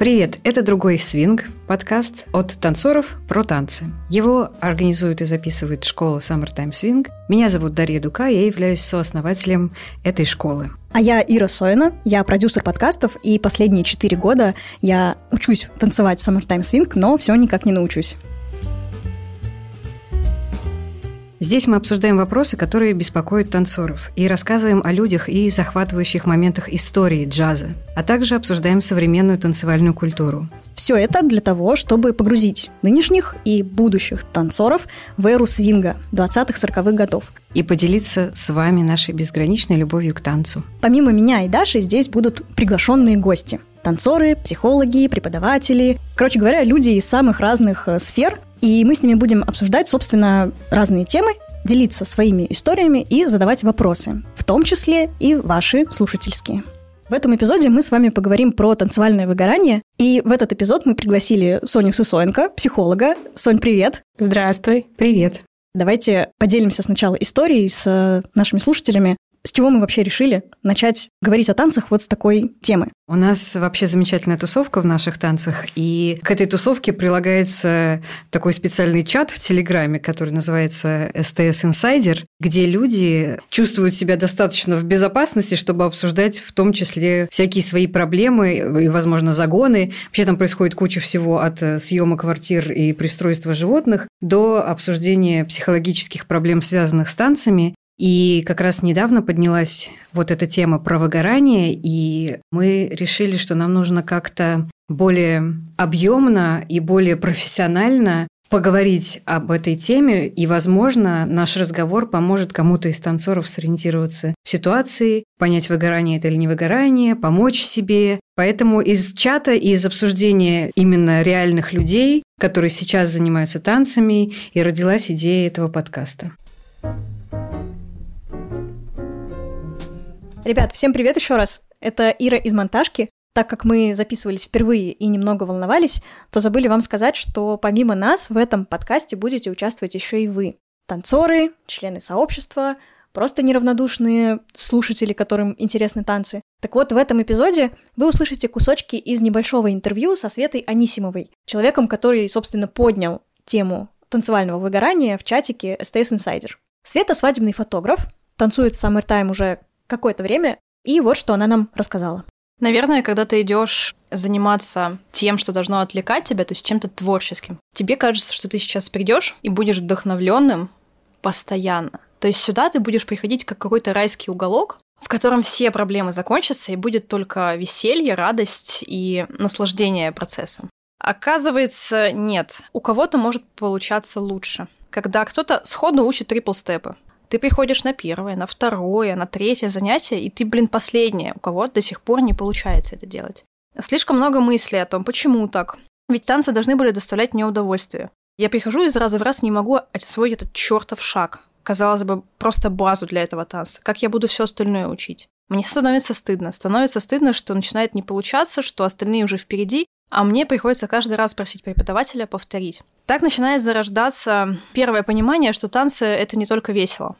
Привет, это «Другой свинг», подкаст от танцоров про танцы. Его организует и записывает школа Summertime Swing. Меня зовут Дарья Дука, я являюсь сооснователем этой школы. А я Ира Сойна, я продюсер подкастов, и последние четыре года я учусь танцевать в Summertime Swing, но все никак не научусь. Здесь мы обсуждаем вопросы, которые беспокоят танцоров, и рассказываем о людях и захватывающих моментах истории джаза, а также обсуждаем современную танцевальную культуру. Все это для того, чтобы погрузить нынешних и будущих танцоров в эру свинга 20-40-х годов. И поделиться с вами нашей безграничной любовью к танцу. Помимо меня и Даши здесь будут приглашенные гости. Танцоры, психологи, преподаватели. Короче говоря, люди из самых разных э, сфер, и мы с ними будем обсуждать, собственно, разные темы, делиться своими историями и задавать вопросы, в том числе и ваши слушательские. В этом эпизоде мы с вами поговорим про танцевальное выгорание. И в этот эпизод мы пригласили Соню Сысоенко, психолога. Сонь, привет! Здравствуй! Привет! Давайте поделимся сначала историей с э, нашими слушателями с чего мы вообще решили начать говорить о танцах вот с такой темы? У нас вообще замечательная тусовка в наших танцах, и к этой тусовке прилагается такой специальный чат в Телеграме, который называется STS Insider, где люди чувствуют себя достаточно в безопасности, чтобы обсуждать в том числе всякие свои проблемы и, возможно, загоны. Вообще там происходит куча всего от съема квартир и пристройства животных до обсуждения психологических проблем, связанных с танцами. И как раз недавно поднялась вот эта тема про выгорание, и мы решили, что нам нужно как-то более объемно и более профессионально поговорить об этой теме, и, возможно, наш разговор поможет кому-то из танцоров сориентироваться в ситуации, понять, выгорание это или не выгорание, помочь себе. Поэтому из чата и из обсуждения именно реальных людей, которые сейчас занимаются танцами, и родилась идея этого подкаста. Ребят, всем привет еще раз. Это Ира из монтажки. Так как мы записывались впервые и немного волновались, то забыли вам сказать, что помимо нас в этом подкасте будете участвовать еще и вы. Танцоры, члены сообщества, просто неравнодушные слушатели, которым интересны танцы. Так вот, в этом эпизоде вы услышите кусочки из небольшого интервью со Светой Анисимовой, человеком, который, собственно, поднял тему танцевального выгорания в чатике STS Insider. Света свадебный фотограф, танцует Summertime уже какое-то время, и вот что она нам рассказала. Наверное, когда ты идешь заниматься тем, что должно отвлекать тебя, то есть чем-то творческим, тебе кажется, что ты сейчас придешь и будешь вдохновленным постоянно. То есть сюда ты будешь приходить как какой-то райский уголок, в котором все проблемы закончатся, и будет только веселье, радость и наслаждение процессом. Оказывается, нет. У кого-то может получаться лучше. Когда кто-то сходу учит трипл-степы. Ты приходишь на первое, на второе, на третье занятие, и ты, блин, последнее, у кого до сих пор не получается это делать. Слишком много мыслей о том, почему так. Ведь танцы должны были доставлять мне удовольствие. Я прихожу из раза в раз не могу освоить этот чертов шаг. Казалось бы, просто базу для этого танца. Как я буду все остальное учить? Мне становится стыдно. Становится стыдно, что начинает не получаться, что остальные уже впереди, а мне приходится каждый раз просить преподавателя повторить. Так начинает зарождаться первое понимание, что танцы — это не только весело.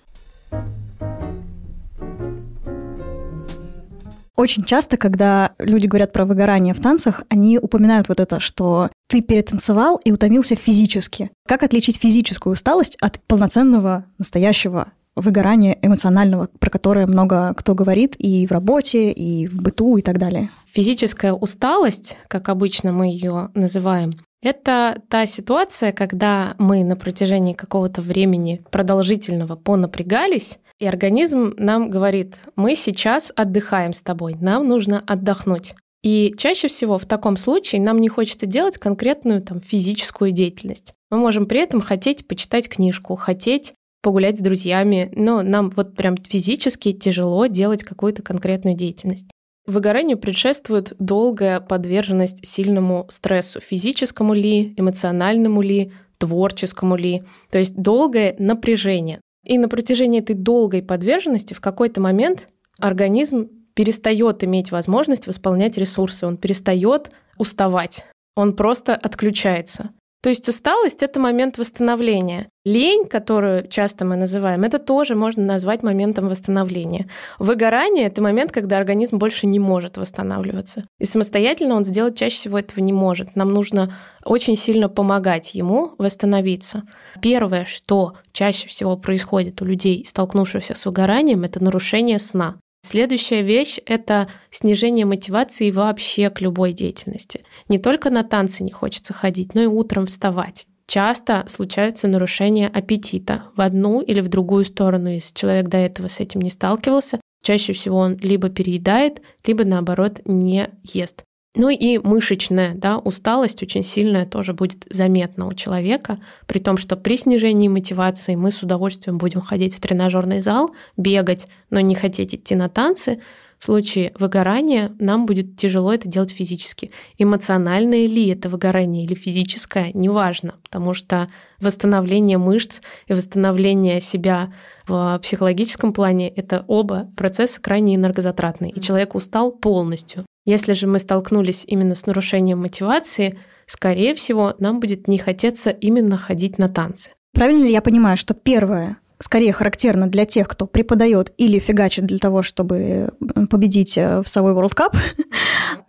Очень часто, когда люди говорят про выгорание в танцах, они упоминают вот это, что ты перетанцевал и утомился физически. Как отличить физическую усталость от полноценного, настоящего выгорания эмоционального, про которое много кто говорит и в работе, и в быту, и так далее? Физическая усталость, как обычно мы ее называем, это та ситуация, когда мы на протяжении какого-то времени продолжительного понапрягались, и организм нам говорит, мы сейчас отдыхаем с тобой, нам нужно отдохнуть. И чаще всего в таком случае нам не хочется делать конкретную там, физическую деятельность. Мы можем при этом хотеть почитать книжку, хотеть погулять с друзьями, но нам вот прям физически тяжело делать какую-то конкретную деятельность. Выгоранию предшествует долгая подверженность сильному стрессу, физическому ли, эмоциональному ли, творческому ли, то есть долгое напряжение. И на протяжении этой долгой подверженности в какой-то момент организм перестает иметь возможность восполнять ресурсы, он перестает уставать, он просто отключается. То есть усталость — это момент восстановления. Лень, которую часто мы называем, это тоже можно назвать моментом восстановления. Выгорание — это момент, когда организм больше не может восстанавливаться. И самостоятельно он сделать чаще всего этого не может. Нам нужно очень сильно помогать ему восстановиться. Первое, что чаще всего происходит у людей, столкнувшихся с выгоранием, это нарушение сна. Следующая вещь — это снижение мотивации вообще к любой деятельности. Не только на танцы не хочется ходить, но и утром вставать. Часто случаются нарушения аппетита в одну или в другую сторону. Если человек до этого с этим не сталкивался, чаще всего он либо переедает, либо наоборот не ест. Ну и мышечная да, усталость очень сильная тоже будет заметна у человека, при том, что при снижении мотивации мы с удовольствием будем ходить в тренажерный зал, бегать, но не хотеть идти на танцы. В случае выгорания нам будет тяжело это делать физически. Эмоциональное ли это выгорание или физическое, неважно, потому что восстановление мышц и восстановление себя в психологическом плане это оба процесса крайне энергозатратные, и человек устал полностью. Если же мы столкнулись именно с нарушением мотивации, скорее всего, нам будет не хотеться именно ходить на танцы. Правильно ли я понимаю, что первое скорее характерно для тех, кто преподает или фигачит для того, чтобы победить э, в совой World Cup.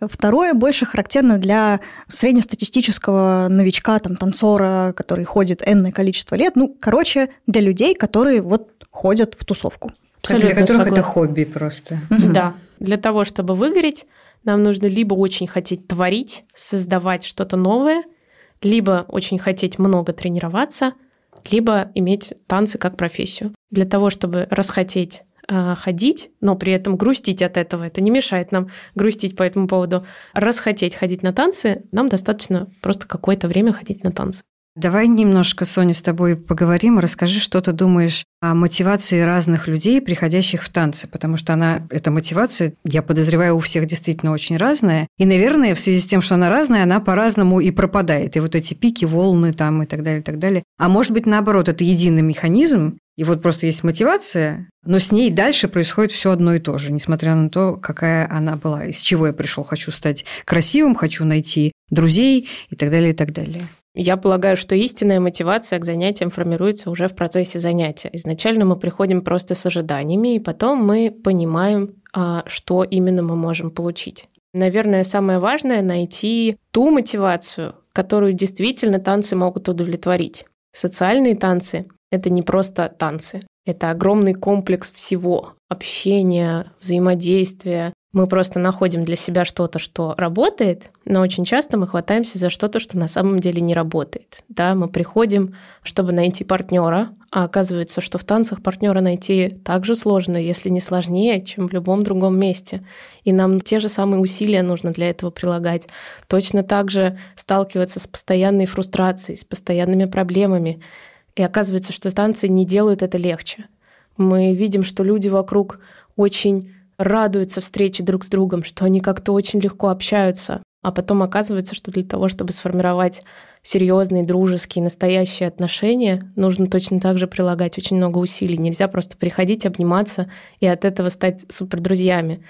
Второе больше характерно для среднестатистического новичка, там, танцора, который ходит энное количество лет. Ну, короче, для людей, которые вот ходят в тусовку. Абсолютно для которых согласна. это хобби просто. Да. Для того, чтобы выгореть, нам нужно либо очень хотеть творить, создавать что-то новое, либо очень хотеть много тренироваться, либо иметь танцы как профессию. Для того, чтобы расхотеть э, ходить, но при этом грустить от этого, это не мешает нам грустить по этому поводу. Расхотеть ходить на танцы, нам достаточно просто какое-то время ходить на танцы. Давай немножко, Соня, с тобой поговорим. Расскажи, что ты думаешь о мотивации разных людей, приходящих в танцы, потому что она, эта мотивация, я подозреваю, у всех действительно очень разная. И, наверное, в связи с тем, что она разная, она по-разному и пропадает. И вот эти пики, волны там и так далее, и так далее. А может быть, наоборот, это единый механизм, и вот просто есть мотивация, но с ней дальше происходит все одно и то же, несмотря на то, какая она была, из чего я пришел. Хочу стать красивым, хочу найти друзей и так далее, и так далее. Я полагаю, что истинная мотивация к занятиям формируется уже в процессе занятия. Изначально мы приходим просто с ожиданиями, и потом мы понимаем, а, что именно мы можем получить. Наверное, самое важное — найти ту мотивацию, которую действительно танцы могут удовлетворить. Социальные танцы — это не просто танцы. Это огромный комплекс всего — общения, взаимодействия, мы просто находим для себя что-то, что работает, но очень часто мы хватаемся за что-то, что на самом деле не работает. Да, мы приходим, чтобы найти партнера, а оказывается, что в танцах партнера найти так же сложно, если не сложнее, чем в любом другом месте. И нам те же самые усилия нужно для этого прилагать. Точно так же сталкиваться с постоянной фрустрацией, с постоянными проблемами. И оказывается, что танцы не делают это легче. Мы видим, что люди вокруг очень радуются встрече друг с другом, что они как-то очень легко общаются. А потом оказывается, что для того, чтобы сформировать серьезные, дружеские, настоящие отношения, нужно точно так же прилагать очень много усилий. Нельзя просто приходить, обниматься и от этого стать супердрузьями.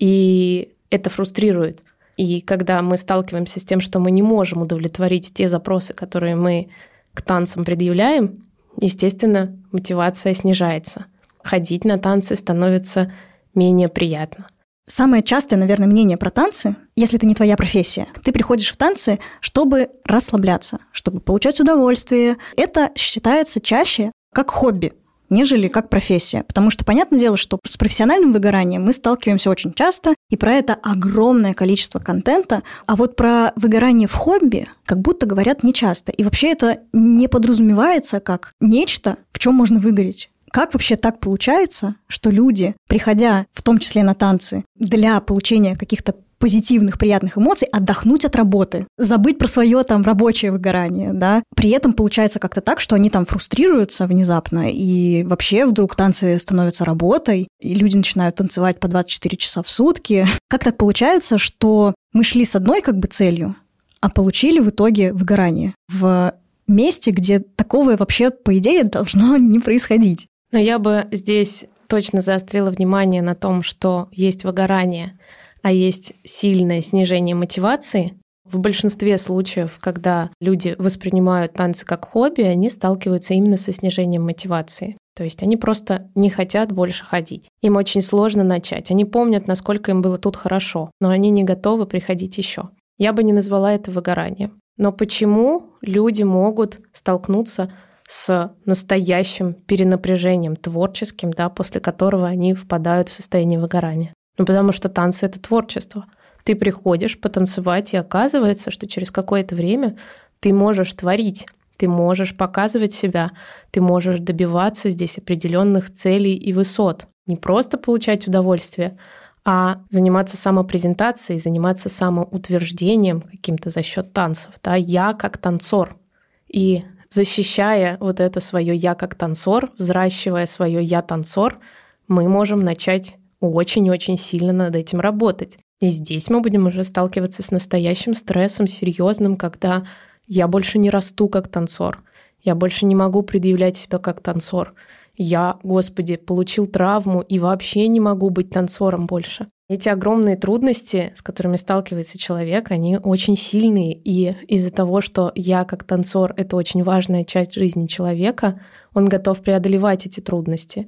И это фрустрирует. И когда мы сталкиваемся с тем, что мы не можем удовлетворить те запросы, которые мы к танцам предъявляем, естественно, мотивация снижается. Ходить на танцы становится менее приятно. Самое частое, наверное, мнение про танцы, если это не твоя профессия, ты приходишь в танцы, чтобы расслабляться, чтобы получать удовольствие. Это считается чаще как хобби, нежели как профессия. Потому что понятное дело, что с профессиональным выгоранием мы сталкиваемся очень часто, и про это огромное количество контента. А вот про выгорание в хобби как будто говорят нечасто. И вообще это не подразумевается как нечто, в чем можно выгореть. Как вообще так получается, что люди, приходя в том числе на танцы, для получения каких-то позитивных, приятных эмоций, отдохнуть от работы, забыть про свое там рабочее выгорание, да. При этом получается как-то так, что они там фрустрируются внезапно, и вообще вдруг танцы становятся работой, и люди начинают танцевать по 24 часа в сутки. Как так получается, что мы шли с одной как бы целью, а получили в итоге выгорание в месте, где такого вообще, по идее, должно не происходить? Но я бы здесь точно заострила внимание на том, что есть выгорание, а есть сильное снижение мотивации. В большинстве случаев, когда люди воспринимают танцы как хобби, они сталкиваются именно со снижением мотивации. То есть они просто не хотят больше ходить. Им очень сложно начать. Они помнят, насколько им было тут хорошо, но они не готовы приходить еще. Я бы не назвала это выгоранием. Но почему люди могут столкнуться с настоящим перенапряжением творческим, да, после которого они впадают в состояние выгорания? Ну, потому что танцы — это творчество. Ты приходишь потанцевать, и оказывается, что через какое-то время ты можешь творить, ты можешь показывать себя, ты можешь добиваться здесь определенных целей и высот. Не просто получать удовольствие, а заниматься самопрезентацией, заниматься самоутверждением каким-то за счет танцев. Да? Я как танцор. И защищая вот это свое я как танцор, взращивая свое я танцор, мы можем начать очень-очень сильно над этим работать. И здесь мы будем уже сталкиваться с настоящим стрессом, серьезным, когда я больше не расту как танцор. Я больше не могу предъявлять себя как танцор. Я, господи, получил травму и вообще не могу быть танцором больше. Эти огромные трудности, с которыми сталкивается человек, они очень сильные. И из-за того, что я как танцор — это очень важная часть жизни человека, он готов преодолевать эти трудности.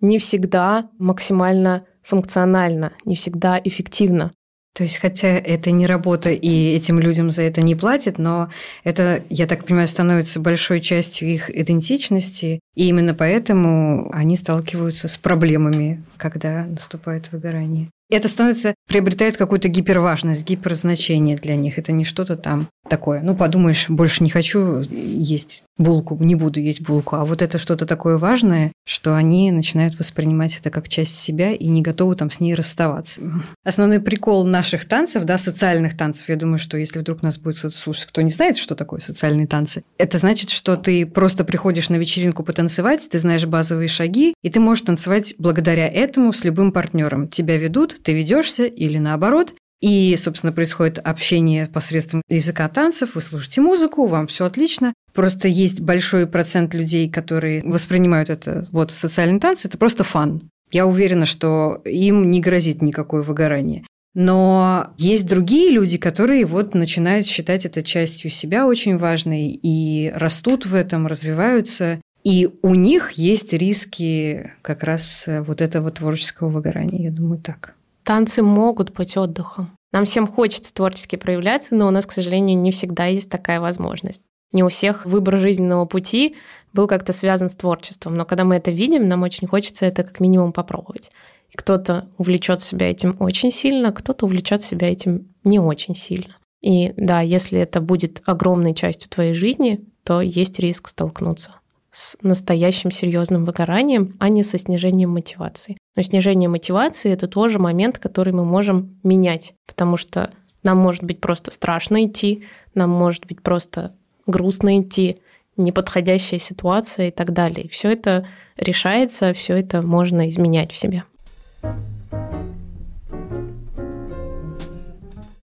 Не всегда максимально функционально, не всегда эффективно. То есть, хотя это не работа, и этим людям за это не платят, но это, я так понимаю, становится большой частью их идентичности, и именно поэтому они сталкиваются с проблемами, когда наступает выгорание это становится, приобретает какую-то гиперважность, гиперзначение для них. Это не что-то там такое. Ну, подумаешь, больше не хочу есть булку, не буду есть булку. А вот это что-то такое важное, что они начинают воспринимать это как часть себя и не готовы там с ней расставаться. Основной прикол наших танцев, да, социальных танцев, я думаю, что если вдруг нас будет кто-то слушать, кто не знает, что такое социальные танцы, это значит, что ты просто приходишь на вечеринку потанцевать, ты знаешь базовые шаги, и ты можешь танцевать благодаря этому с любым партнером. Тебя ведут, ты ведешься или наоборот. И, собственно, происходит общение посредством языка танцев, вы слушаете музыку, вам все отлично. Просто есть большой процент людей, которые воспринимают это вот социальный танцы, это просто фан. Я уверена, что им не грозит никакое выгорание. Но есть другие люди, которые вот начинают считать это частью себя очень важной и растут в этом, развиваются. И у них есть риски как раз вот этого творческого выгорания, я думаю, так. Танцы могут быть отдыхом. Нам всем хочется творчески проявляться, но у нас, к сожалению, не всегда есть такая возможность. Не у всех выбор жизненного пути был как-то связан с творчеством, но когда мы это видим, нам очень хочется это как минимум попробовать. И кто-то увлечет себя этим очень сильно, кто-то увлечет себя этим не очень сильно. И да, если это будет огромной частью твоей жизни, то есть риск столкнуться с настоящим серьезным выгоранием, а не со снижением мотивации. Но снижение мотивации это тоже момент, который мы можем менять, потому что нам может быть просто страшно идти, нам может быть просто грустно идти, неподходящая ситуация и так далее. Все это решается, все это можно изменять в себе.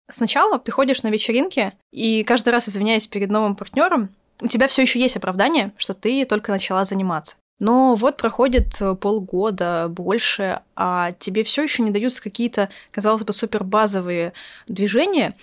Сначала ты ходишь на вечеринки, и каждый раз извиняясь перед новым партнером, у тебя все еще есть оправдание, что ты только начала заниматься. Но вот проходит э, полгода, больше, а тебе все еще не даются какие-то, казалось бы, супер базовые движения,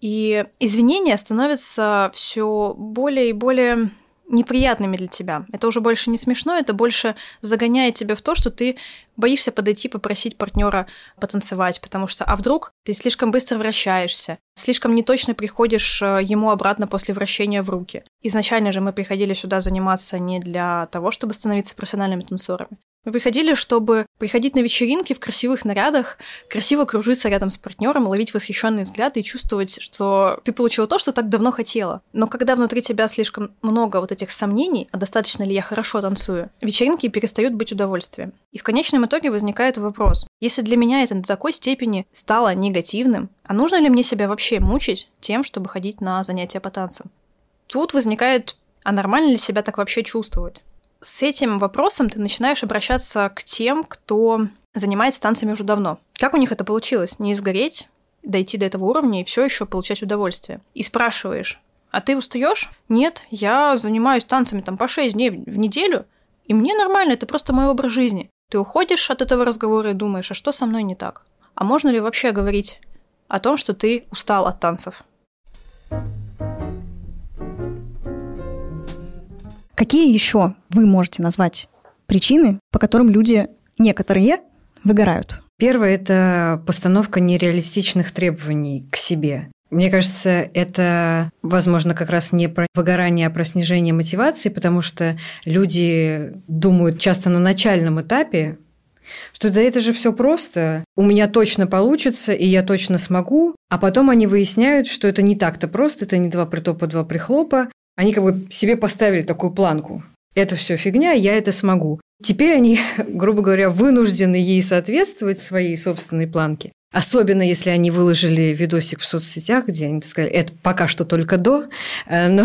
и извинения становятся все более и более неприятными для тебя. Это уже больше не смешно, это больше загоняет тебя в то, что ты боишься подойти попросить партнера потанцевать, потому что а вдруг ты слишком быстро вращаешься, слишком неточно приходишь э, ему обратно после вращения в руки. Изначально же мы приходили сюда заниматься не для того, чтобы становиться профессиональными танцорами. Мы приходили, чтобы приходить на вечеринки в красивых нарядах, красиво кружиться рядом с партнером, ловить восхищенные взгляды и чувствовать, что ты получила то, что так давно хотела. Но когда внутри тебя слишком много вот этих сомнений, а достаточно ли я хорошо танцую, вечеринки перестают быть удовольствием. И в конечном итоге возникает вопрос, если для меня это до такой степени стало негативным, а нужно ли мне себя вообще мучить тем, чтобы ходить на занятия по танцам? Тут возникает, а нормально ли себя так вообще чувствовать? с этим вопросом ты начинаешь обращаться к тем, кто занимается танцами уже давно. Как у них это получилось? Не сгореть, дойти до этого уровня и все еще получать удовольствие. И спрашиваешь, а ты устаешь? Нет, я занимаюсь танцами там по 6 дней в неделю, и мне нормально, это просто мой образ жизни. Ты уходишь от этого разговора и думаешь, а что со мной не так? А можно ли вообще говорить о том, что ты устал от танцев? Какие еще вы можете назвать причины, по которым люди, некоторые, выгорают? Первое – это постановка нереалистичных требований к себе. Мне кажется, это, возможно, как раз не про выгорание, а про снижение мотивации, потому что люди думают часто на начальном этапе, что да это же все просто, у меня точно получится, и я точно смогу, а потом они выясняют, что это не так-то просто, это не два притопа, два прихлопа. Они как бы себе поставили такую планку. Это все фигня, я это смогу. Теперь они, грубо говоря, вынуждены ей соответствовать своей собственной планке. Особенно, если они выложили видосик в соцсетях, где они сказали, это пока что только до, э, но...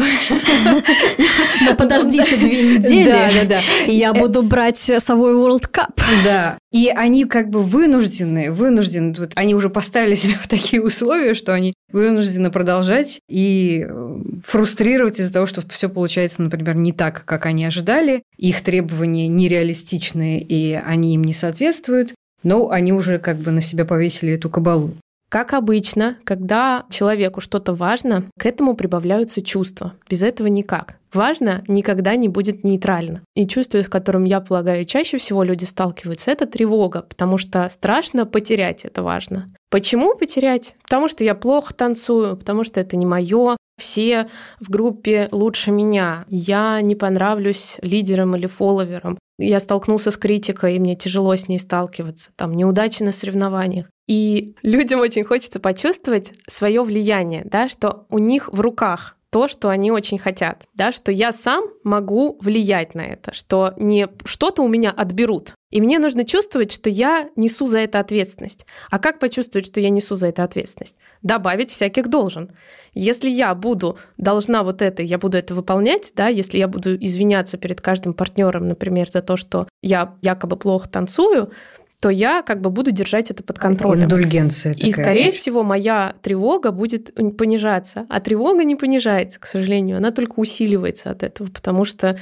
Но подождите две недели, да, да, да. и я буду брать совой World Cup. Да, и они как бы вынуждены, вынуждены, вот они уже поставили себя в такие условия, что они вынуждены продолжать и э, фрустрировать из-за того, что все получается, например, не так, как они ожидали, их требования нереалистичные, и они им не соответствуют, но они уже как бы на себя повесили эту кабалу. Как обычно, когда человеку что-то важно, к этому прибавляются чувства. Без этого никак. Важно никогда не будет нейтрально. И чувство, с которым, я полагаю, чаще всего люди сталкиваются, это тревога, потому что страшно потерять это важно. Почему потерять? Потому что я плохо танцую, потому что это не мое, все в группе лучше меня, я не понравлюсь лидерам или фолловерам, я столкнулся с критикой, и мне тяжело с ней сталкиваться, там неудачи на соревнованиях. И людям очень хочется почувствовать свое влияние, да, что у них в руках то, что они очень хотят, да, что я сам могу влиять на это, что не что-то у меня отберут. И мне нужно чувствовать, что я несу за это ответственность. А как почувствовать, что я несу за это ответственность? Добавить всяких должен. Если я буду должна вот это, я буду это выполнять, да, если я буду извиняться перед каждым партнером, например, за то, что я якобы плохо танцую, то я как бы буду держать это под контролем. Индульгенция такая. И, скорее всего, моя тревога будет понижаться. А тревога не понижается, к сожалению, она только усиливается от этого, потому что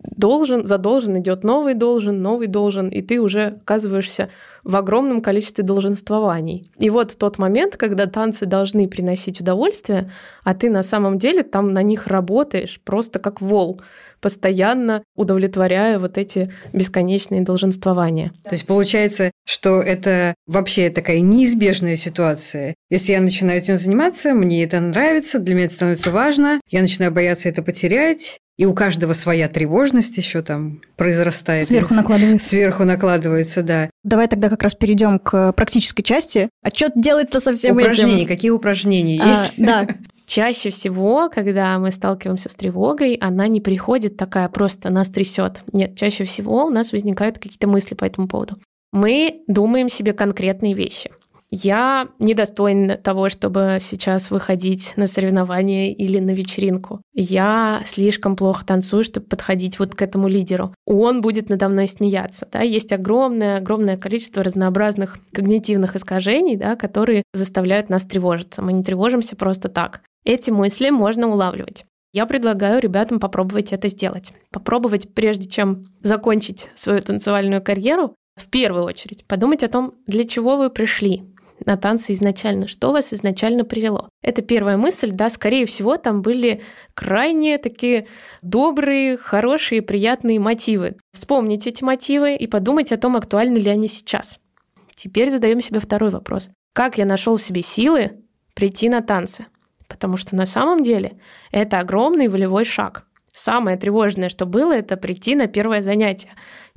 должен, за должен идет новый должен, новый должен, и ты уже оказываешься в огромном количестве долженствований. И вот тот момент, когда танцы должны приносить удовольствие, а ты на самом деле там на них работаешь просто как вол постоянно удовлетворяя вот эти бесконечные долженствования. То есть получается, что это вообще такая неизбежная ситуация. Если я начинаю этим заниматься, мне это нравится, для меня это становится важно, я начинаю бояться это потерять, и у каждого своя тревожность еще там произрастает. Сверху накладывается. Сверху накладывается, да. Давай тогда как раз перейдем к практической части. А что делать-то со всем Упражнения. Этим? Какие упражнения а, есть? Да. Чаще всего, когда мы сталкиваемся с тревогой, она не приходит такая просто, нас трясет. Нет, чаще всего у нас возникают какие-то мысли по этому поводу. Мы думаем себе конкретные вещи. Я недостоин того, чтобы сейчас выходить на соревнования или на вечеринку. Я слишком плохо танцую, чтобы подходить вот к этому лидеру. Он будет надо мной смеяться. Да? Есть огромное-огромное количество разнообразных когнитивных искажений, да, которые заставляют нас тревожиться. Мы не тревожимся просто так. Эти мысли можно улавливать. Я предлагаю ребятам попробовать это сделать. Попробовать, прежде чем закончить свою танцевальную карьеру, в первую очередь подумать о том, для чего вы пришли, на танцы изначально, что вас изначально привело. Это первая мысль, да, скорее всего, там были крайне такие добрые, хорошие, приятные мотивы. Вспомните эти мотивы и подумайте о том, актуальны ли они сейчас. Теперь задаем себе второй вопрос. Как я нашел в себе силы прийти на танцы? Потому что на самом деле это огромный волевой шаг. Самое тревожное, что было, это прийти на первое занятие.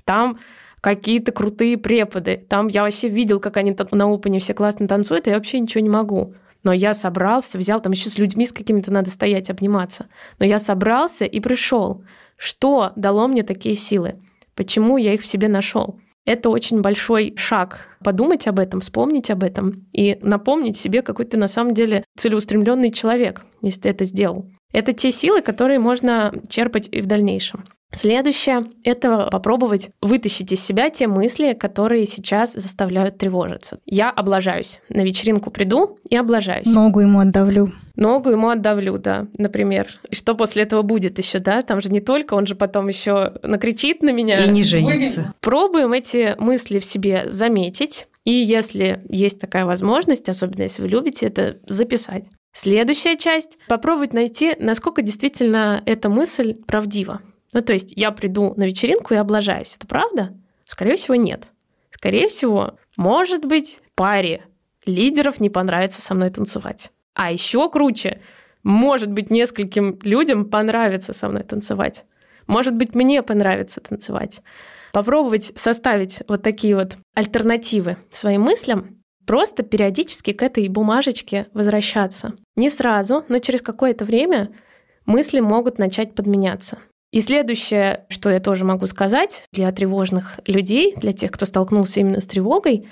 Там какие-то крутые преподы. Там я вообще видел, как они на опене все классно танцуют, и я вообще ничего не могу. Но я собрался, взял, там еще с людьми с какими-то надо стоять, обниматься. Но я собрался и пришел. Что дало мне такие силы? Почему я их в себе нашел? Это очень большой шаг. Подумать об этом, вспомнить об этом и напомнить себе, какой ты на самом деле целеустремленный человек, если ты это сделал. Это те силы, которые можно черпать и в дальнейшем. Следующее — это попробовать вытащить из себя те мысли, которые сейчас заставляют тревожиться. Я облажаюсь. На вечеринку приду и облажаюсь. Ногу ему отдавлю. Ногу ему отдавлю, да, например. И что после этого будет еще, да? Там же не только, он же потом еще накричит на меня. И не женится. Пробуем эти мысли в себе заметить. И если есть такая возможность, особенно если вы любите, это записать. Следующая часть — попробовать найти, насколько действительно эта мысль правдива. Ну, то есть я приду на вечеринку и облажаюсь. Это правда? Скорее всего, нет. Скорее всего, может быть, паре лидеров не понравится со мной танцевать. А еще круче, может быть, нескольким людям понравится со мной танцевать. Может быть, мне понравится танцевать. Попробовать составить вот такие вот альтернативы своим мыслям, просто периодически к этой бумажечке возвращаться. Не сразу, но через какое-то время мысли могут начать подменяться. И следующее, что я тоже могу сказать для тревожных людей, для тех, кто столкнулся именно с тревогой,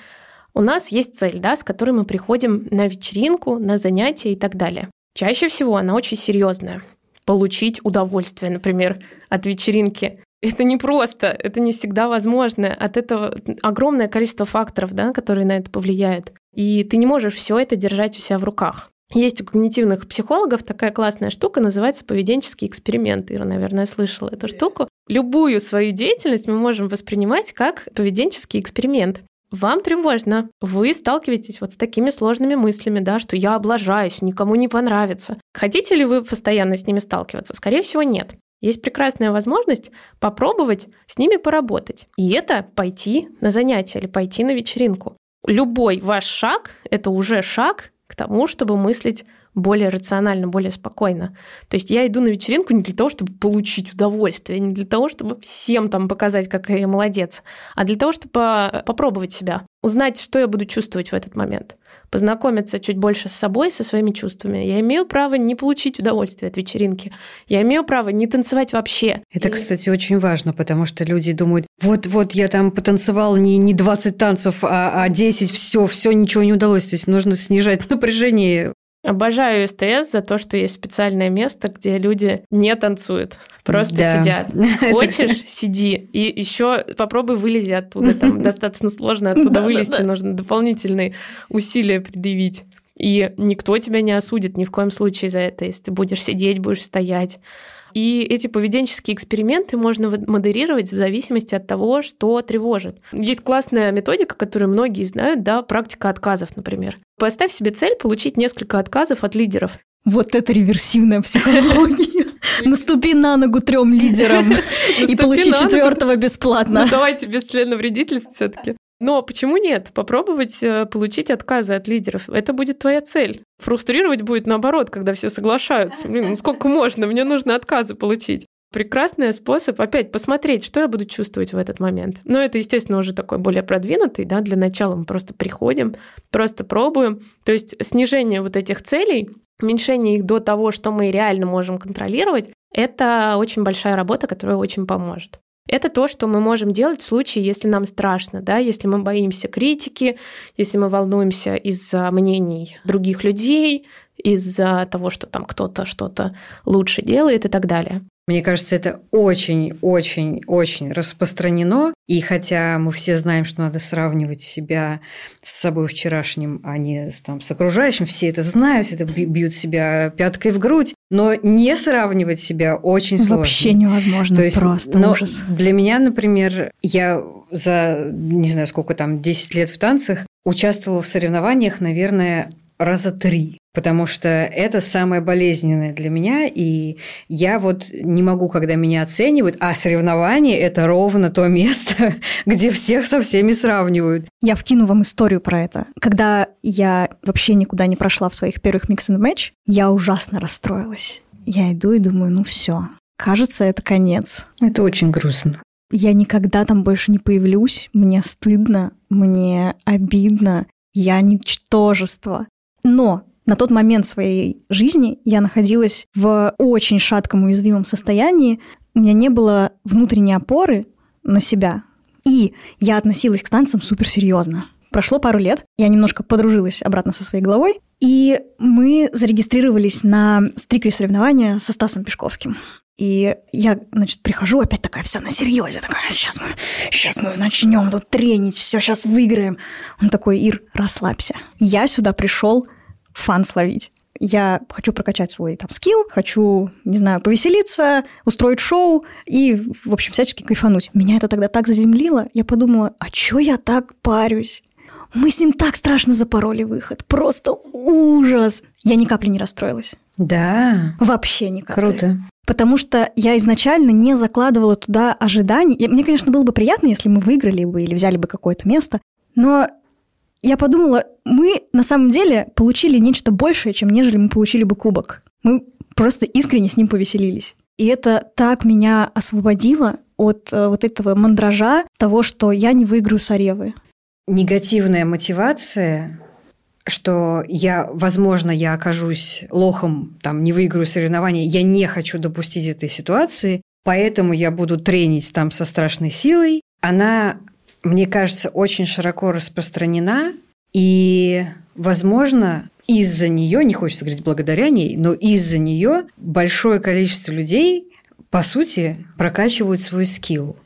у нас есть цель, да, с которой мы приходим на вечеринку, на занятия и так далее. Чаще всего она очень серьезная. Получить удовольствие, например, от вечеринки. Это не просто, это не всегда возможно. От этого огромное количество факторов, да, которые на это повлияют. И ты не можешь все это держать у себя в руках. Есть у когнитивных психологов такая классная штука, называется поведенческий эксперимент. Ира, наверное, слышала эту штуку. Любую свою деятельность мы можем воспринимать как поведенческий эксперимент. Вам тревожно, вы сталкиваетесь вот с такими сложными мыслями, да, что я облажаюсь, никому не понравится. Хотите ли вы постоянно с ними сталкиваться? Скорее всего, нет. Есть прекрасная возможность попробовать с ними поработать. И это пойти на занятие или пойти на вечеринку. Любой ваш шаг — это уже шаг тому, чтобы мыслить более рационально, более спокойно. То есть я иду на вечеринку не для того, чтобы получить удовольствие, не для того, чтобы всем там показать, какая я молодец, а для того, чтобы попробовать себя, узнать, что я буду чувствовать в этот момент, познакомиться чуть больше с собой, со своими чувствами. Я имею право не получить удовольствие от вечеринки. Я имею право не танцевать вообще. Это, кстати, очень важно, потому что люди думают, вот-вот я там потанцевал не, не 20 танцев, а, а 10, все, все, ничего не удалось. То есть нужно снижать напряжение Обожаю СТС за то, что есть специальное место, где люди не танцуют, просто да. сидят. Хочешь, сиди. И еще попробуй вылези оттуда. Там достаточно сложно оттуда вылезти, нужно дополнительные усилия предъявить. И никто тебя не осудит ни в коем случае за это, если ты будешь сидеть, будешь стоять. И эти поведенческие эксперименты можно модерировать в зависимости от того, что тревожит. Есть классная методика, которую многие знают, да, практика отказов, например. Поставь себе цель получить несколько отказов от лидеров. Вот это реверсивная психология. Наступи на ногу трем лидерам и получи четвертого бесплатно. Ну, давайте без члена вредительства все-таки. Но почему нет? Попробовать э, получить отказы от лидеров. Это будет твоя цель. Фрустрировать будет наоборот, когда все соглашаются. Блин, ну сколько можно? Мне нужно отказы получить. Прекрасный способ опять посмотреть, что я буду чувствовать в этот момент. Но это, естественно, уже такой более продвинутый, да, для начала мы просто приходим, просто пробуем. То есть снижение вот этих целей, уменьшение их до того, что мы реально можем контролировать, это очень большая работа, которая очень поможет. Это то, что мы можем делать в случае, если нам страшно, да, если мы боимся критики, если мы волнуемся из-за мнений других людей, из-за того, что там кто-то что-то лучше делает и так далее. Мне кажется, это очень-очень-очень распространено. И хотя мы все знаем, что надо сравнивать себя с собой вчерашним, а не там, с окружающим, все это знают, это бьют себя пяткой в грудь, но не сравнивать себя очень сложно. Вообще невозможно, То есть, просто но ужас. Для меня, например, я за, не знаю, сколько там, 10 лет в танцах участвовала в соревнованиях, наверное, раза три, потому что это самое болезненное для меня, и я вот не могу, когда меня оценивают, а соревнования – это ровно то место, где всех со всеми сравнивают. Я вкину вам историю про это. Когда я вообще никуда не прошла в своих первых микс матч, я ужасно расстроилась. Я иду и думаю, ну все, кажется, это конец. Это очень грустно. Я никогда там больше не появлюсь, мне стыдно, мне обидно, я ничтожество. Но на тот момент своей жизни я находилась в очень шатком уязвимом состоянии. У меня не было внутренней опоры на себя. И я относилась к танцам суперсерьезно. Прошло пару лет, я немножко подружилась обратно со своей головой, и мы зарегистрировались на стрикли соревнования со Стасом Пешковским. И я, значит, прихожу, опять такая вся на серьезе, такая, сейчас мы, сейчас мы начнем тут тренить, все, сейчас выиграем. Он такой, Ир, расслабься. Я сюда пришел фан словить. Я хочу прокачать свой там скилл, хочу, не знаю, повеселиться, устроить шоу и, в общем, всячески кайфануть. Меня это тогда так заземлило, я подумала, а чё я так парюсь? Мы с ним так страшно запороли выход. Просто ужас. Я ни капли не расстроилась. Да. Вообще ни капли. Круто. потому что я изначально не закладывала туда ожиданий. Мне, конечно, было бы приятно, если мы выиграли бы или взяли бы какое-то место, но я подумала, мы на самом деле получили нечто большее, чем нежели мы получили бы кубок. Мы просто искренне с ним повеселились. И это так меня освободило от э, вот этого мандража того, что я не выиграю с Аревы. Негативная мотивация что я, возможно, я окажусь лохом, там, не выиграю соревнования, я не хочу допустить этой ситуации, поэтому я буду тренить там со страшной силой. Она, мне кажется, очень широко распространена, и, возможно, из-за нее, не хочется говорить благодаря ней, но из-за нее большое количество людей, по сути, прокачивают свой скилл.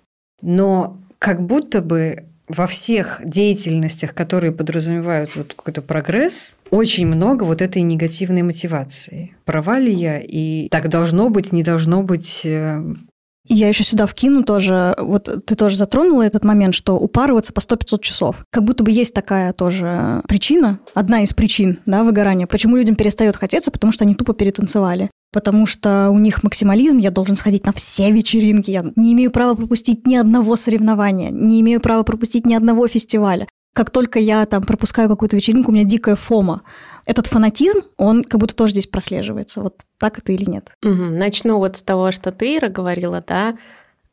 Но как будто бы во всех деятельностях, которые подразумевают вот какой-то прогресс, очень много вот этой негативной мотивации. Права ли я? И так должно быть, не должно быть. Я еще сюда вкину тоже, вот ты тоже затронула этот момент, что упарываться по 100-500 часов. Как будто бы есть такая тоже причина, одна из причин да, выгорания. Почему людям перестает хотеться? Потому что они тупо перетанцевали потому что у них максимализм, я должен сходить на все вечеринки, я не имею права пропустить ни одного соревнования, не имею права пропустить ни одного фестиваля. Как только я там пропускаю какую-то вечеринку, у меня дикая фома. Этот фанатизм, он как будто тоже здесь прослеживается. Вот так это или нет? Угу. Начну вот с того, что ты, Ира, говорила, да,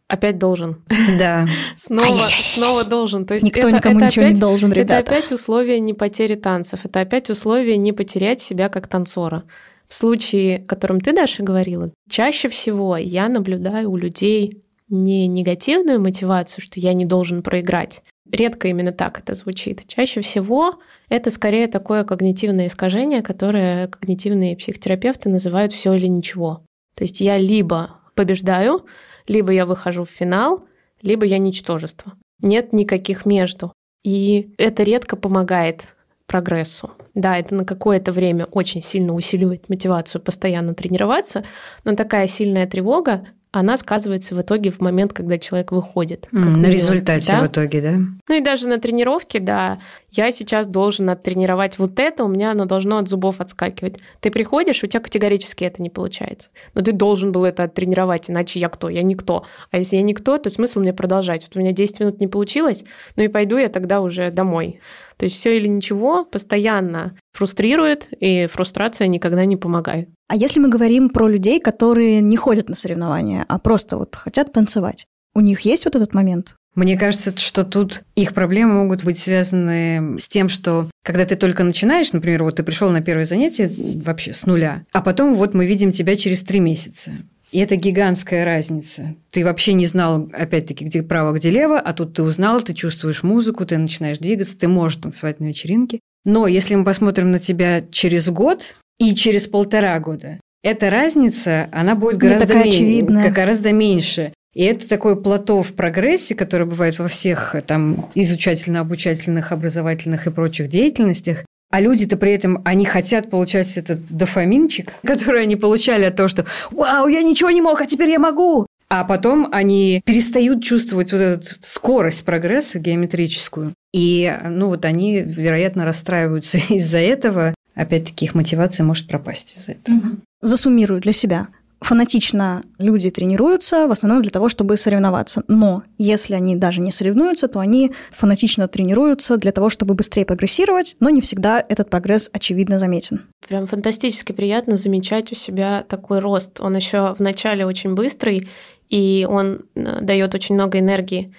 опять должен. Да. снова, снова должен. То есть Никто это, никому это ничего опять, не должен, ребята. Это опять условие не потери танцев. Это опять условие не потерять себя как танцора. В случае, о котором ты, Даша, говорила, чаще всего я наблюдаю у людей не негативную мотивацию, что я не должен проиграть. Редко именно так это звучит. Чаще всего это скорее такое когнитивное искажение, которое когнитивные психотерапевты называют все или ничего. То есть я либо побеждаю, либо я выхожу в финал, либо я ничтожество. Нет никаких между. И это редко помогает прогрессу. Да, это на какое-то время очень сильно усиливает мотивацию постоянно тренироваться, но такая сильная тревога она сказывается в итоге в момент, когда человек выходит. Mm, на результате да? в итоге, да? Ну и даже на тренировке, да, я сейчас должен оттренировать вот это, у меня оно должно от зубов отскакивать. Ты приходишь, у тебя категорически это не получается. Но ты должен был это оттренировать, иначе я кто? Я никто. А если я никто, то смысл мне продолжать. Вот у меня 10 минут не получилось, ну и пойду я тогда уже домой. То есть все или ничего постоянно фрустрирует, и фрустрация никогда не помогает. А если мы говорим про людей, которые не ходят на соревнования, а просто вот хотят танцевать, у них есть вот этот момент? Мне кажется, что тут их проблемы могут быть связаны с тем, что когда ты только начинаешь, например, вот ты пришел на первое занятие вообще с нуля, а потом вот мы видим тебя через три месяца. И это гигантская разница. Ты вообще не знал, опять-таки, где право, где лево, а тут ты узнал, ты чувствуешь музыку, ты начинаешь двигаться, ты можешь танцевать на вечеринке. Но если мы посмотрим на тебя через год, и через полтора года. Эта разница, она будет гораздо, меньше, гораздо меньше. И это такое плато в прогрессе, которое бывает во всех там изучательно-обучательных, образовательных и прочих деятельностях. А люди-то при этом, они хотят получать этот дофаминчик, который они получали от того, что «Вау, я ничего не мог, а теперь я могу!» А потом они перестают чувствовать вот эту скорость прогресса геометрическую. И, ну, вот они, вероятно, расстраиваются из-за этого опять-таки их мотивация может пропасть из-за этого. Угу. Засуммирую для себя. Фанатично люди тренируются в основном для того, чтобы соревноваться. Но если они даже не соревнуются, то они фанатично тренируются для того, чтобы быстрее прогрессировать, но не всегда этот прогресс очевидно заметен. Прям фантастически приятно замечать у себя такой рост. Он еще вначале очень быстрый, и он э, дает очень много энергии,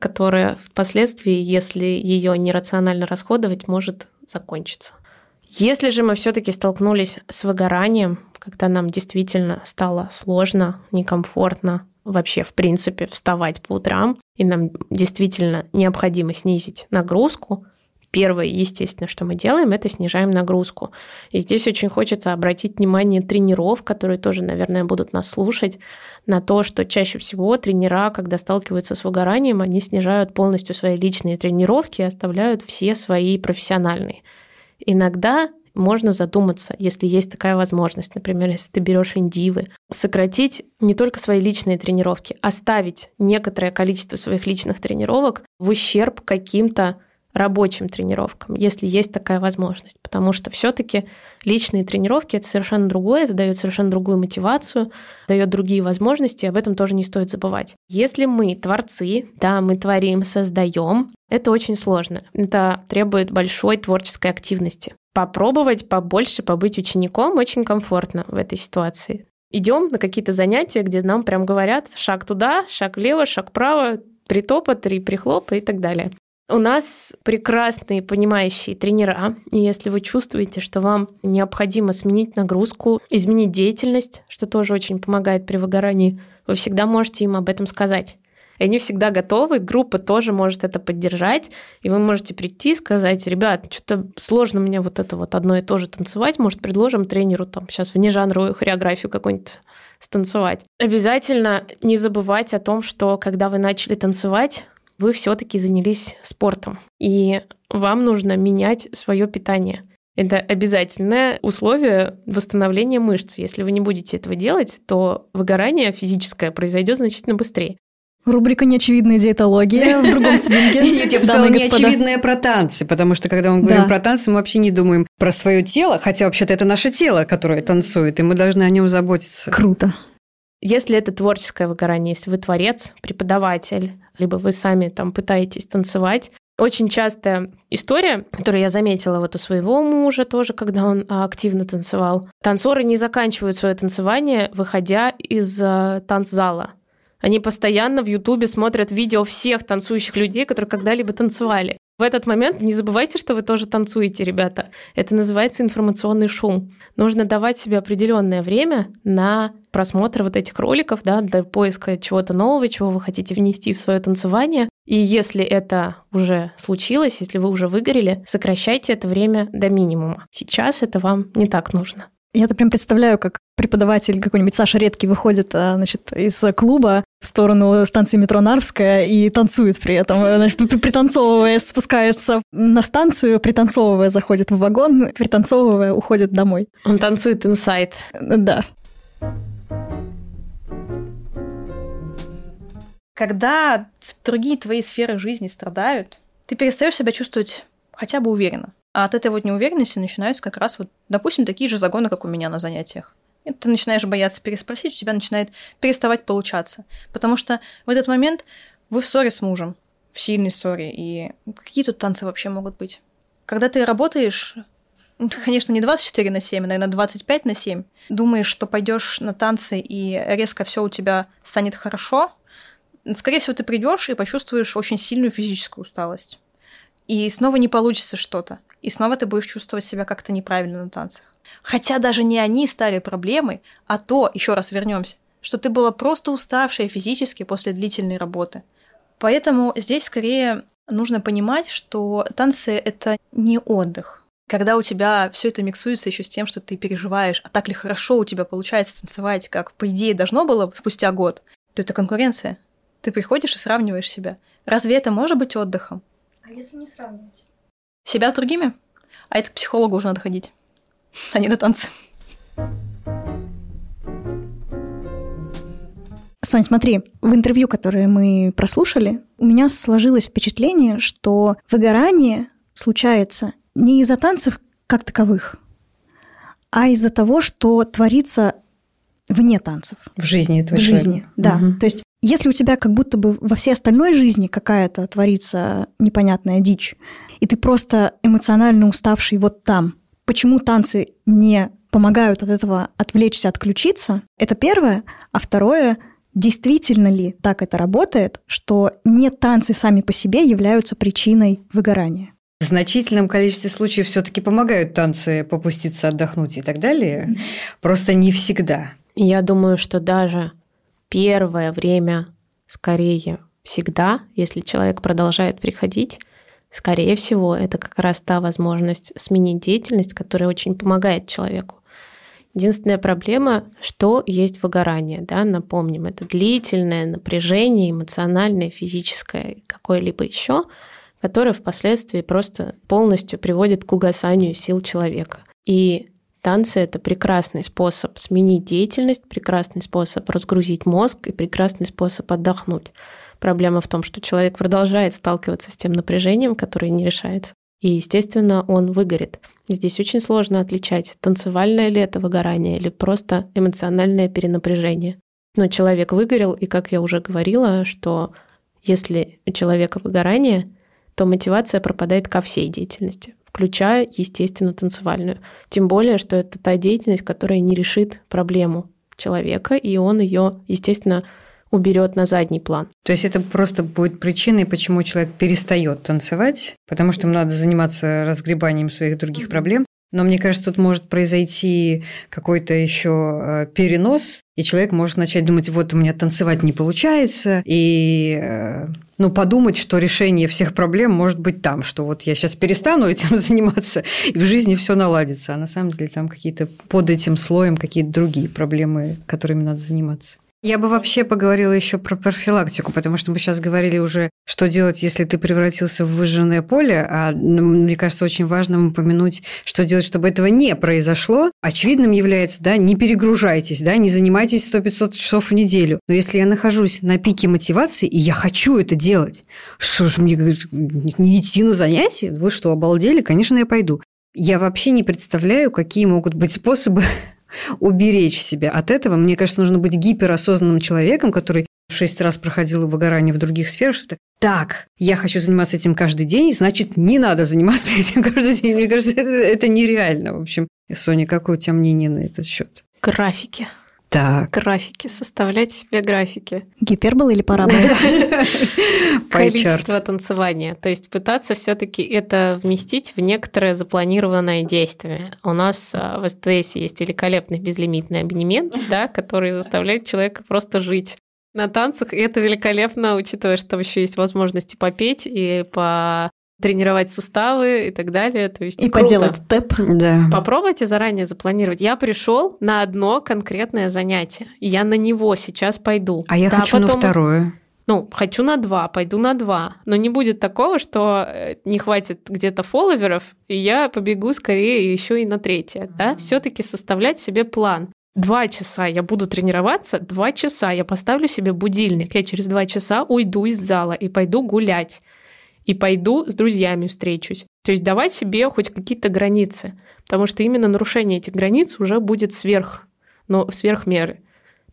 которая впоследствии, если ее нерационально расходовать, может закончиться. Если же мы все-таки столкнулись с выгоранием, когда нам действительно стало сложно, некомфортно вообще, в принципе, вставать по утрам, и нам действительно необходимо снизить нагрузку, первое, естественно, что мы делаем, это снижаем нагрузку. И здесь очень хочется обратить внимание тренеров, которые тоже, наверное, будут нас слушать, на то, что чаще всего тренера, когда сталкиваются с выгоранием, они снижают полностью свои личные тренировки и оставляют все свои профессиональные. Иногда можно задуматься, если есть такая возможность, например, если ты берешь индивы, сократить не только свои личные тренировки, оставить некоторое количество своих личных тренировок в ущерб каким-то рабочим тренировкам, если есть такая возможность. Потому что все-таки личные тренировки это совершенно другое, это дает совершенно другую мотивацию, дает другие возможности, об этом тоже не стоит забывать. Если мы творцы, да, мы творим, создаем, это очень сложно. Это требует большой творческой активности. Попробовать побольше побыть учеником очень комфортно в этой ситуации. Идем на какие-то занятия, где нам прям говорят шаг туда, шаг влево, шаг вправо, притопа, три прихлопа и так далее. У нас прекрасные понимающие тренера, и если вы чувствуете, что вам необходимо сменить нагрузку, изменить деятельность, что тоже очень помогает при выгорании, вы всегда можете им об этом сказать. И они всегда готовы, группа тоже может это поддержать, и вы можете прийти и сказать, ребят, что-то сложно мне вот это вот одно и то же танцевать, может, предложим тренеру там сейчас внежанровую хореографию какую-нибудь станцевать. Обязательно не забывать о том, что когда вы начали танцевать, вы все-таки занялись спортом, и вам нужно менять свое питание. Это обязательное условие восстановления мышц. Если вы не будете этого делать, то выгорание физическое произойдет значительно быстрее. Рубрика «Неочевидная диетология» в другом свинге. Нет, я бы сказала, неочевидная про танцы, потому что когда мы говорим про танцы, мы вообще не думаем про свое тело, хотя вообще-то это наше тело, которое танцует, и мы должны о нем заботиться. Круто. Если это творческое выгорание, если вы творец, преподаватель, либо вы сами там пытаетесь танцевать, очень частая история, которую я заметила вот у своего мужа тоже, когда он а, активно танцевал. Танцоры не заканчивают свое танцевание, выходя из а, танцзала. Они постоянно в Ютубе смотрят видео всех танцующих людей, которые когда-либо танцевали. В этот момент не забывайте, что вы тоже танцуете, ребята. Это называется информационный шум. Нужно давать себе определенное время на просмотр вот этих роликов, да, для поиска чего-то нового, чего вы хотите внести в свое танцевание. И если это уже случилось, если вы уже выгорели, сокращайте это время до минимума. Сейчас это вам не так нужно. Я-то прям представляю, как преподаватель какой-нибудь Саша Редкий выходит а, значит, из клуба в сторону станции метро Нарвская и танцует при этом. Значит, пританцовывая, спускается на станцию, пританцовывая, заходит в вагон, пританцовывая, уходит домой. Он танцует инсайд. Да. Когда другие твои сферы жизни страдают, ты перестаешь себя чувствовать хотя бы уверенно. А от этой вот неуверенности начинаются как раз вот, допустим, такие же загоны, как у меня на занятиях. И ты начинаешь бояться переспросить, у тебя начинает переставать получаться. Потому что в этот момент вы в ссоре с мужем, в сильной ссоре, и какие тут танцы вообще могут быть? Когда ты работаешь, ну, конечно, не 24 на 7, а, наверное, 25 на 7, думаешь, что пойдешь на танцы и резко все у тебя станет хорошо, скорее всего, ты придешь и почувствуешь очень сильную физическую усталость. И снова не получится что-то и снова ты будешь чувствовать себя как-то неправильно на танцах. Хотя даже не они стали проблемой, а то, еще раз вернемся, что ты была просто уставшая физически после длительной работы. Поэтому здесь скорее нужно понимать, что танцы это не отдых. Когда у тебя все это миксуется еще с тем, что ты переживаешь, а так ли хорошо у тебя получается танцевать, как по идее должно было спустя год, то это конкуренция. Ты приходишь и сравниваешь себя. Разве это может быть отдыхом? А если не сравнивать? Себя с другими? А это к психологу уже надо ходить, а не на танцы. Сонь, смотри, в интервью, которое мы прослушали, у меня сложилось впечатление, что выгорание случается не из-за танцев как таковых, а из-за того, что творится вне танцев. В жизни этого В жизни, да. Угу. То есть если у тебя как будто бы во всей остальной жизни какая-то творится непонятная дичь, и ты просто эмоционально уставший вот там. Почему танцы не помогают от этого отвлечься, отключиться? Это первое. А второе, действительно ли так это работает, что не танцы сами по себе являются причиной выгорания? В значительном количестве случаев все-таки помогают танцы попуститься, отдохнуть и так далее. Mm-hmm. Просто не всегда. Я думаю, что даже первое время, скорее всегда, если человек продолжает приходить, Скорее всего, это как раз та возможность сменить деятельность, которая очень помогает человеку. Единственная проблема, что есть выгорание. Да? Напомним, это длительное напряжение, эмоциональное, физическое, какое-либо еще, которое впоследствии просто полностью приводит к угасанию сил человека. И танцы — это прекрасный способ сменить деятельность, прекрасный способ разгрузить мозг и прекрасный способ отдохнуть Проблема в том, что человек продолжает сталкиваться с тем напряжением, которое не решается. И, естественно, он выгорит. Здесь очень сложно отличать, танцевальное ли это выгорание или просто эмоциональное перенапряжение. Но человек выгорел, и, как я уже говорила, что если у человека выгорание, то мотивация пропадает ко всей деятельности, включая, естественно, танцевальную. Тем более, что это та деятельность, которая не решит проблему человека, и он ее, естественно, уберет на задний план. То есть это просто будет причиной, почему человек перестает танцевать, потому что ему надо заниматься разгребанием своих других проблем. Но мне кажется, тут может произойти какой-то еще э, перенос, и человек может начать думать, вот у меня танцевать не получается, и э, ну, подумать, что решение всех проблем может быть там, что вот я сейчас перестану этим заниматься, и в жизни все наладится. А на самом деле там какие-то под этим слоем какие-то другие проблемы, которыми надо заниматься. Я бы вообще поговорила еще про профилактику, потому что мы сейчас говорили уже, что делать, если ты превратился в выжженное поле, а ну, мне кажется, очень важно упомянуть, что делать, чтобы этого не произошло. Очевидным является, да, не перегружайтесь, да, не занимайтесь 100-500 часов в неделю. Но если я нахожусь на пике мотивации, и я хочу это делать, что ж, мне не идти на занятия? Вы что, обалдели? Конечно, я пойду. Я вообще не представляю, какие могут быть способы уберечь себя от этого. Мне кажется, нужно быть гиперосознанным человеком, который шесть раз проходил выгорание в других сферах, что так, я хочу заниматься этим каждый день, значит, не надо заниматься этим каждый день. Мне кажется, это, это нереально. В общем, Соня, какое у тебя мнение на этот счет? Графики. Так. Графики, составлять себе графики. Гипербола или парабола? Количество танцевания. То есть пытаться все таки это вместить в некоторое запланированное действие. У нас а, в СТС есть великолепный безлимитный абонемент, да, который заставляет человека просто жить на танцах, и это великолепно, учитывая, что еще есть возможности попеть и по тренировать суставы и так далее. То есть и круто. поделать степ. Да. Попробуйте заранее запланировать. Я пришел на одно конкретное занятие. Я на него сейчас пойду. А я да, хочу потом... на второе. Ну, хочу на два, пойду на два. Но не будет такого, что э, не хватит где-то фолловеров, и я побегу скорее еще и на третье. Mm-hmm. Да? Все-таки составлять себе план. Два часа я буду тренироваться, два часа я поставлю себе будильник. Я через два часа уйду из зала и пойду гулять и пойду с друзьями встречусь. То есть давать себе хоть какие-то границы, потому что именно нарушение этих границ уже будет сверх, но сверх меры.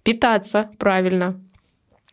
Питаться правильно.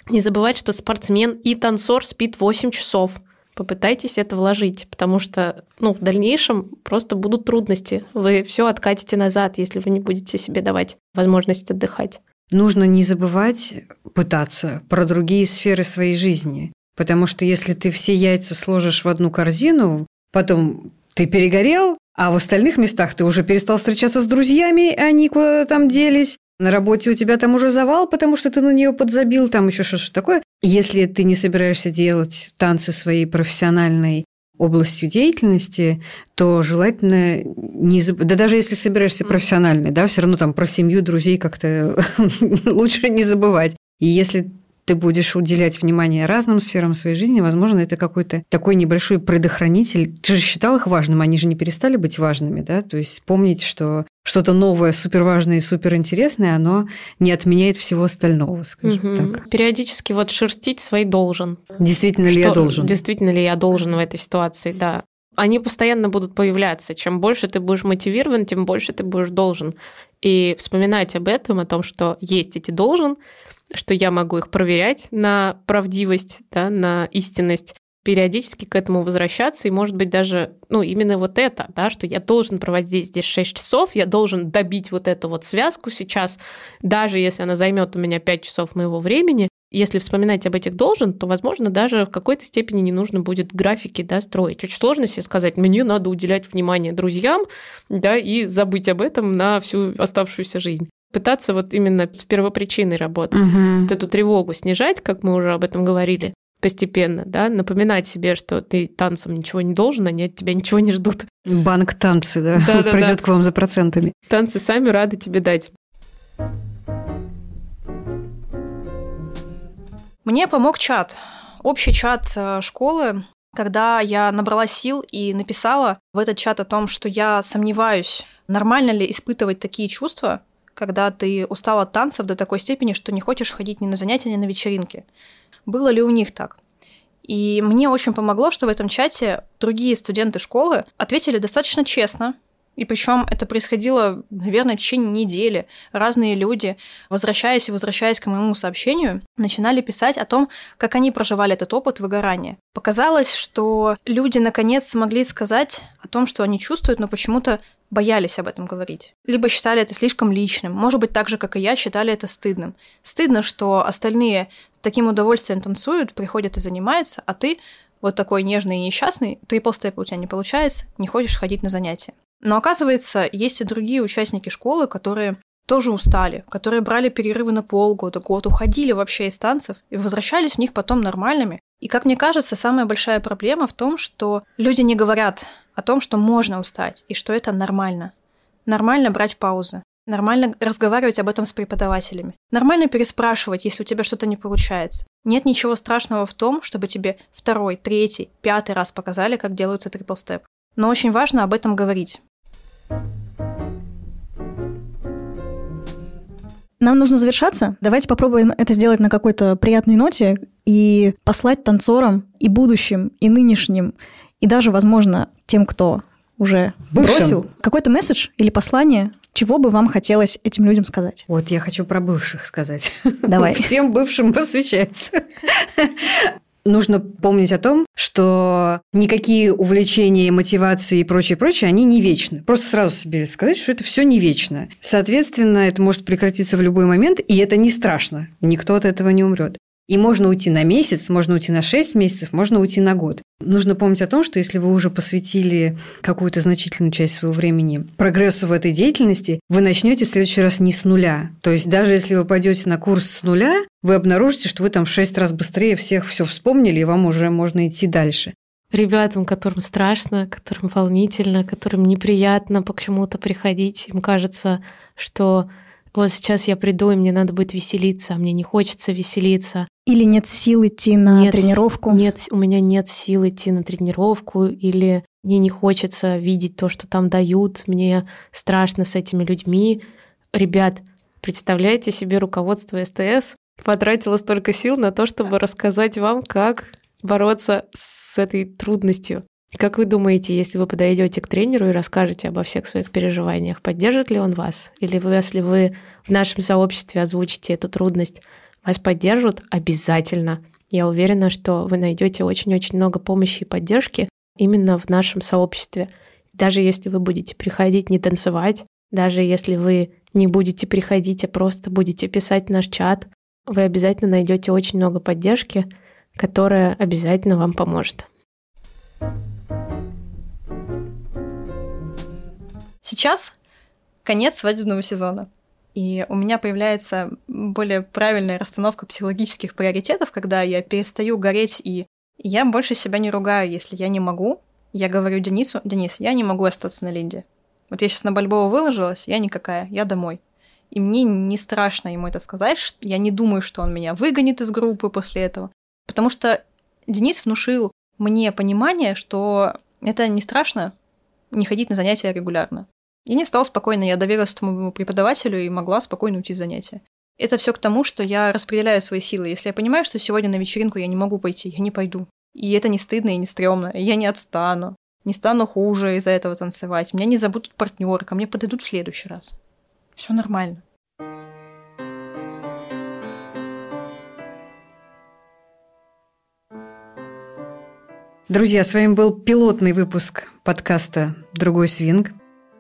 Не забывать, что спортсмен и танцор спит 8 часов. Попытайтесь это вложить, потому что ну, в дальнейшем просто будут трудности. Вы все откатите назад, если вы не будете себе давать возможность отдыхать. Нужно не забывать пытаться про другие сферы своей жизни. Потому что если ты все яйца сложишь в одну корзину, потом ты перегорел, а в остальных местах ты уже перестал встречаться с друзьями, они куда там делись. На работе у тебя там уже завал, потому что ты на нее подзабил, там еще что-то такое. Если ты не собираешься делать танцы своей профессиональной областью деятельности, то желательно не заб... Да даже если собираешься профессиональной, да, все равно там про семью, друзей как-то лучше не забывать. И если ты будешь уделять внимание разным сферам своей жизни, возможно, это какой-то такой небольшой предохранитель. Ты же считал их важным, они же не перестали быть важными, да? То есть помнить, что что-то новое, суперважное и суперинтересное, оно не отменяет всего остального, скажем угу. так. Периодически вот шерстить свои должен. Действительно что, ли я должен? Действительно ли я должен в этой ситуации, да они постоянно будут появляться. Чем больше ты будешь мотивирован, тем больше ты будешь должен. И вспоминать об этом, о том, что есть эти должен, что я могу их проверять на правдивость, да, на истинность, периодически к этому возвращаться, и, может быть, даже, ну, именно вот это, да, что я должен проводить здесь, здесь 6 часов, я должен добить вот эту вот связку сейчас, даже если она займет у меня 5 часов моего времени, если вспоминать об этих должен, то, возможно, даже в какой-то степени не нужно будет графики да, строить. Очень сложно себе сказать, мне надо уделять внимание друзьям да, и забыть об этом на всю оставшуюся жизнь пытаться вот именно с первопричиной работать, угу. вот эту тревогу снижать, как мы уже об этом говорили, постепенно, да, напоминать себе, что ты танцам ничего не должен, они от тебя ничего не ждут. Банк танцы, да, да, да придет да. к вам за процентами. Танцы сами рады тебе дать. Мне помог чат, общий чат э, школы, когда я набрала сил и написала в этот чат о том, что я сомневаюсь, нормально ли испытывать такие чувства, когда ты устал от танцев до такой степени, что не хочешь ходить ни на занятия, ни на вечеринки. было ли у них так. И мне очень помогло, что в этом чате другие студенты школы ответили достаточно честно, и причем это происходило, наверное, в течение недели. Разные люди, возвращаясь и возвращаясь к моему сообщению, начинали писать о том, как они проживали этот опыт выгорания. Показалось, что люди наконец смогли сказать о том, что они чувствуют, но почему-то боялись об этом говорить. Либо считали это слишком личным. Может быть, так же, как и я, считали это стыдным. Стыдно, что остальные с таким удовольствием танцуют, приходят и занимаются, а ты вот такой нежный и несчастный, трипл степа у тебя не получается, не хочешь ходить на занятия. Но оказывается, есть и другие участники школы, которые тоже устали, которые брали перерывы на полгода, год, уходили вообще из танцев и возвращались в них потом нормальными. И, как мне кажется, самая большая проблема в том, что люди не говорят о том, что можно устать и что это нормально. Нормально брать паузы. Нормально разговаривать об этом с преподавателями. Нормально переспрашивать, если у тебя что-то не получается. Нет ничего страшного в том, чтобы тебе второй, третий, пятый раз показали, как делается трипл степ. Но очень важно об этом говорить. Нам нужно завершаться. Давайте попробуем это сделать на какой-то приятной ноте и послать танцорам и будущим, и нынешним, и даже, возможно, тем, кто уже Бывшим. бросил, какой-то месседж или послание, чего бы вам хотелось этим людям сказать? Вот я хочу про бывших сказать. Давай. Всем бывшим посвящается нужно помнить о том, что никакие увлечения, мотивации и прочее, прочее, они не вечны. Просто сразу себе сказать, что это все не вечно. Соответственно, это может прекратиться в любой момент, и это не страшно. Никто от этого не умрет. И можно уйти на месяц, можно уйти на 6 месяцев, можно уйти на год. Нужно помнить о том, что если вы уже посвятили какую-то значительную часть своего времени прогрессу в этой деятельности, вы начнете в следующий раз не с нуля. То есть даже если вы пойдете на курс с нуля, вы обнаружите, что вы там в 6 раз быстрее всех все вспомнили, и вам уже можно идти дальше. Ребятам, которым страшно, которым волнительно, которым неприятно почему-то приходить, им кажется, что вот сейчас я приду, и мне надо будет веселиться, а мне не хочется веселиться. Или нет сил идти на нет, тренировку. Нет, у меня нет сил идти на тренировку, или мне не хочется видеть то, что там дают, мне страшно с этими людьми. Ребят, представляете себе руководство СТС потратило столько сил на то, чтобы рассказать вам, как бороться с этой трудностью. Как вы думаете, если вы подойдете к тренеру и расскажете обо всех своих переживаниях, поддержит ли он вас? Или вы, если вы в нашем сообществе озвучите эту трудность, вас поддержат обязательно. Я уверена, что вы найдете очень-очень много помощи и поддержки именно в нашем сообществе. Даже если вы будете приходить не танцевать, даже если вы не будете приходить, а просто будете писать наш чат, вы обязательно найдете очень много поддержки, которая обязательно вам поможет. Сейчас конец свадебного сезона. И у меня появляется более правильная расстановка психологических приоритетов, когда я перестаю гореть, и я больше себя не ругаю, если я не могу. Я говорю Денису, Денис, я не могу остаться на Линде. Вот я сейчас на Бальбоу выложилась, я никакая, я домой. И мне не страшно ему это сказать, я не думаю, что он меня выгонит из группы после этого. Потому что Денис внушил мне понимание, что это не страшно не ходить на занятия регулярно. И мне стало спокойно, я доверилась этому преподавателю и могла спокойно уйти занятия. Это все к тому, что я распределяю свои силы. Если я понимаю, что сегодня на вечеринку я не могу пойти, я не пойду. И это не стыдно и не стрёмно. И я не отстану. Не стану хуже из-за этого танцевать. Меня не забудут партнеры, ко мне подойдут в следующий раз. Все нормально. Друзья, с вами был пилотный выпуск подкаста «Другой свинг».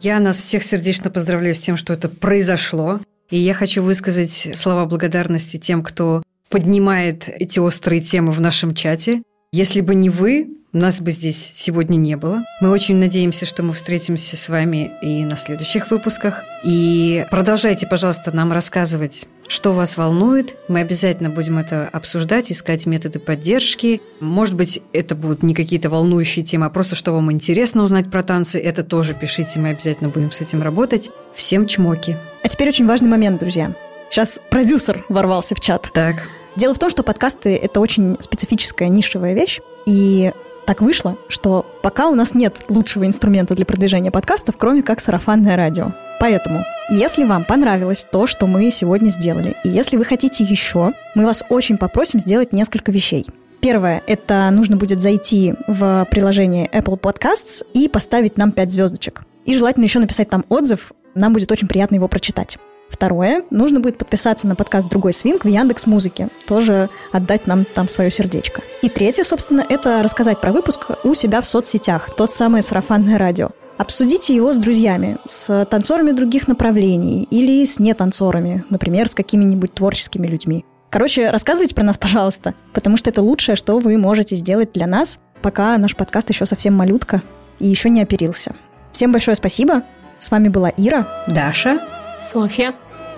Я нас всех сердечно поздравляю с тем, что это произошло. И я хочу высказать слова благодарности тем, кто поднимает эти острые темы в нашем чате. Если бы не вы, нас бы здесь сегодня не было. Мы очень надеемся, что мы встретимся с вами и на следующих выпусках. И продолжайте, пожалуйста, нам рассказывать, что вас волнует. Мы обязательно будем это обсуждать, искать методы поддержки. Может быть, это будут не какие-то волнующие темы, а просто что вам интересно узнать про танцы. Это тоже пишите, мы обязательно будем с этим работать. Всем чмоки. А теперь очень важный момент, друзья. Сейчас продюсер ворвался в чат. Так. Дело в том, что подкасты — это очень специфическая нишевая вещь, и Так вышло, что пока у нас нет лучшего инструмента для продвижения подкастов, кроме как сарафанное радио. Поэтому, если вам понравилось то, что мы сегодня сделали, и если вы хотите еще, мы вас очень попросим сделать несколько вещей. Первое, это нужно будет зайти в приложение Apple Podcasts и поставить нам 5 звездочек. И желательно еще написать там отзыв, нам будет очень приятно его прочитать. Второе, нужно будет подписаться на подкаст «Другой свинг» в Яндекс Музыке, тоже отдать нам там свое сердечко. И третье, собственно, это рассказать про выпуск у себя в соцсетях, тот самый сарафанное радио. Обсудите его с друзьями, с танцорами других направлений или с нетанцорами, например, с какими-нибудь творческими людьми. Короче, рассказывайте про нас, пожалуйста, потому что это лучшее, что вы можете сделать для нас, пока наш подкаст еще совсем малютка и еще не оперился. Всем большое спасибо. С вами была Ира, Даша, Софья.